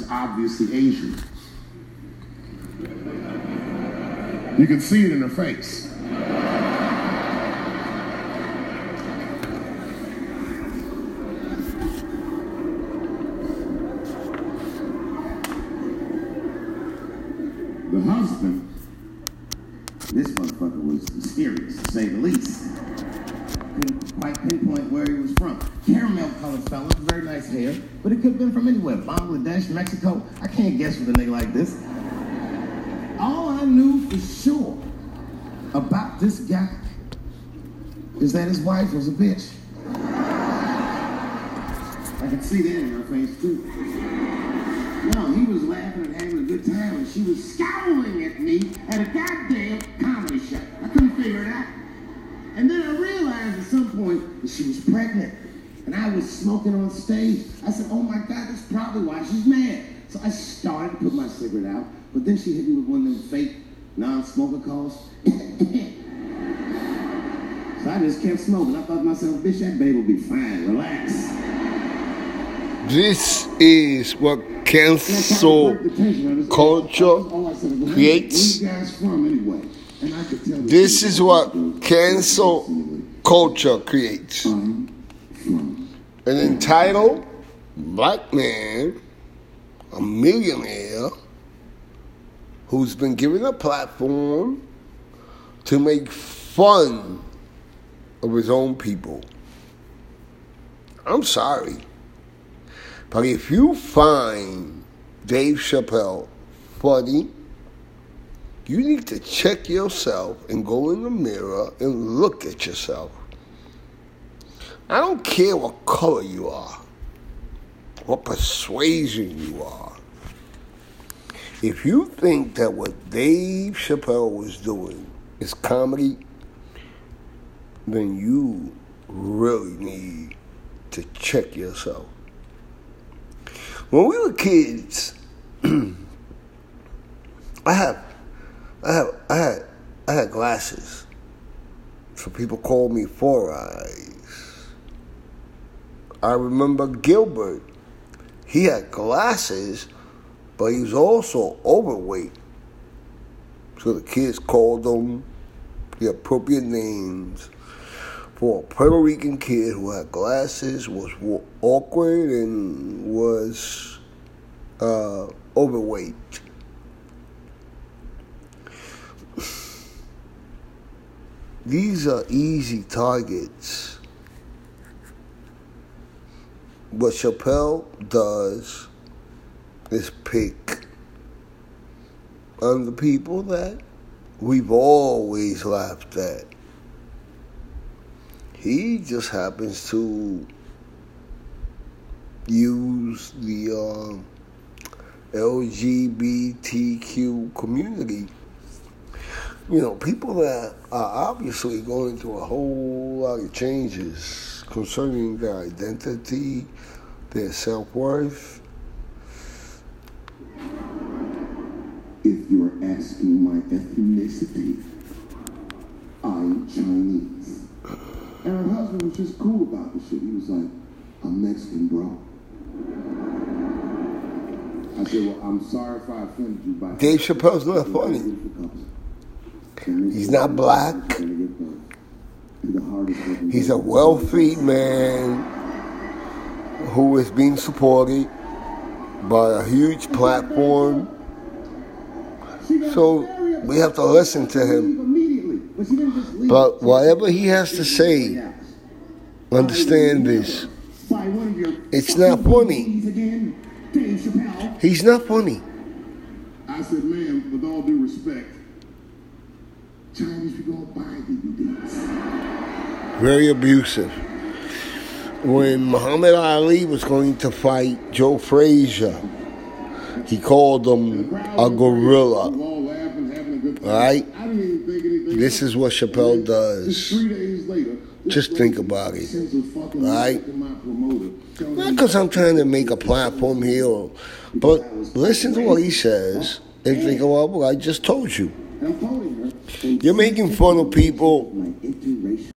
is obviously Asian. You can see it in her face. The husband, this motherfucker was mysterious, to say the least. Couldn't quite pinpoint where he was from. Caramel colored fella, very nice hair, but it could have been from anywhere. Bangladesh, Mexico. I can't guess with a nigga like this. All I knew for sure about this guy is that his wife was a bitch. I could see that in her face too. No, he was laughing and having a good time, and she was scowling at me at a goddamn comedy show. I couldn't figure it out. And then I realized at some point that she was pregnant, and I was smoking on stage. I said, "Oh my God, that's probably why she's mad." So I started to put my cigarette out, but then she hit me with one of them fake non-smoker calls. so I just kept smoking. I thought to myself, "Bitch, that baby will be fine. Relax." This is what cancel culture creates. This is what cancel culture creates. Mm-hmm. An entitled black man, a millionaire, who's been given a platform to make fun of his own people. I'm sorry. But if you find Dave Chappelle funny, you need to check yourself and go in the mirror and look at yourself. I don't care what color you are, what persuasion you are. If you think that what Dave Chappelle was doing is comedy, then you really need to check yourself. When we were kids, I have, I have, I had, I had glasses. So people called me Four Eyes. I remember Gilbert. He had glasses, but he was also overweight. So the kids called him the appropriate names for a Puerto Rican kid who had glasses, was awkward, and was uh, overweight. These are easy targets. What Chappelle does is pick on the people that we've always laughed at. He just happens to use the uh, LGBTQ community. You know, people that are obviously going through a whole lot of changes concerning their identity, their self worth. If you're asking my ethnicity, I'm Chinese. And her husband was just cool about the shit. He was like, I'm Mexican, bro. I said, well, I'm sorry if I offended you by Dave Chappelle's not funny. He's not black. He's a wealthy man who is being supported by a huge platform. So we have to listen to him. But whatever he has to say, understand this. It's not funny. He's not funny. I said, ma'am, with all due respect, Buy. Very abusive. When Muhammad Ali was going to fight Joe Frazier, he called him a gorilla. Right? This is what Chappelle does. Just think about it. Right? Not because I'm trying to make a platform here, but listen to what he says and think oh, about what I just told you. You're making fun of people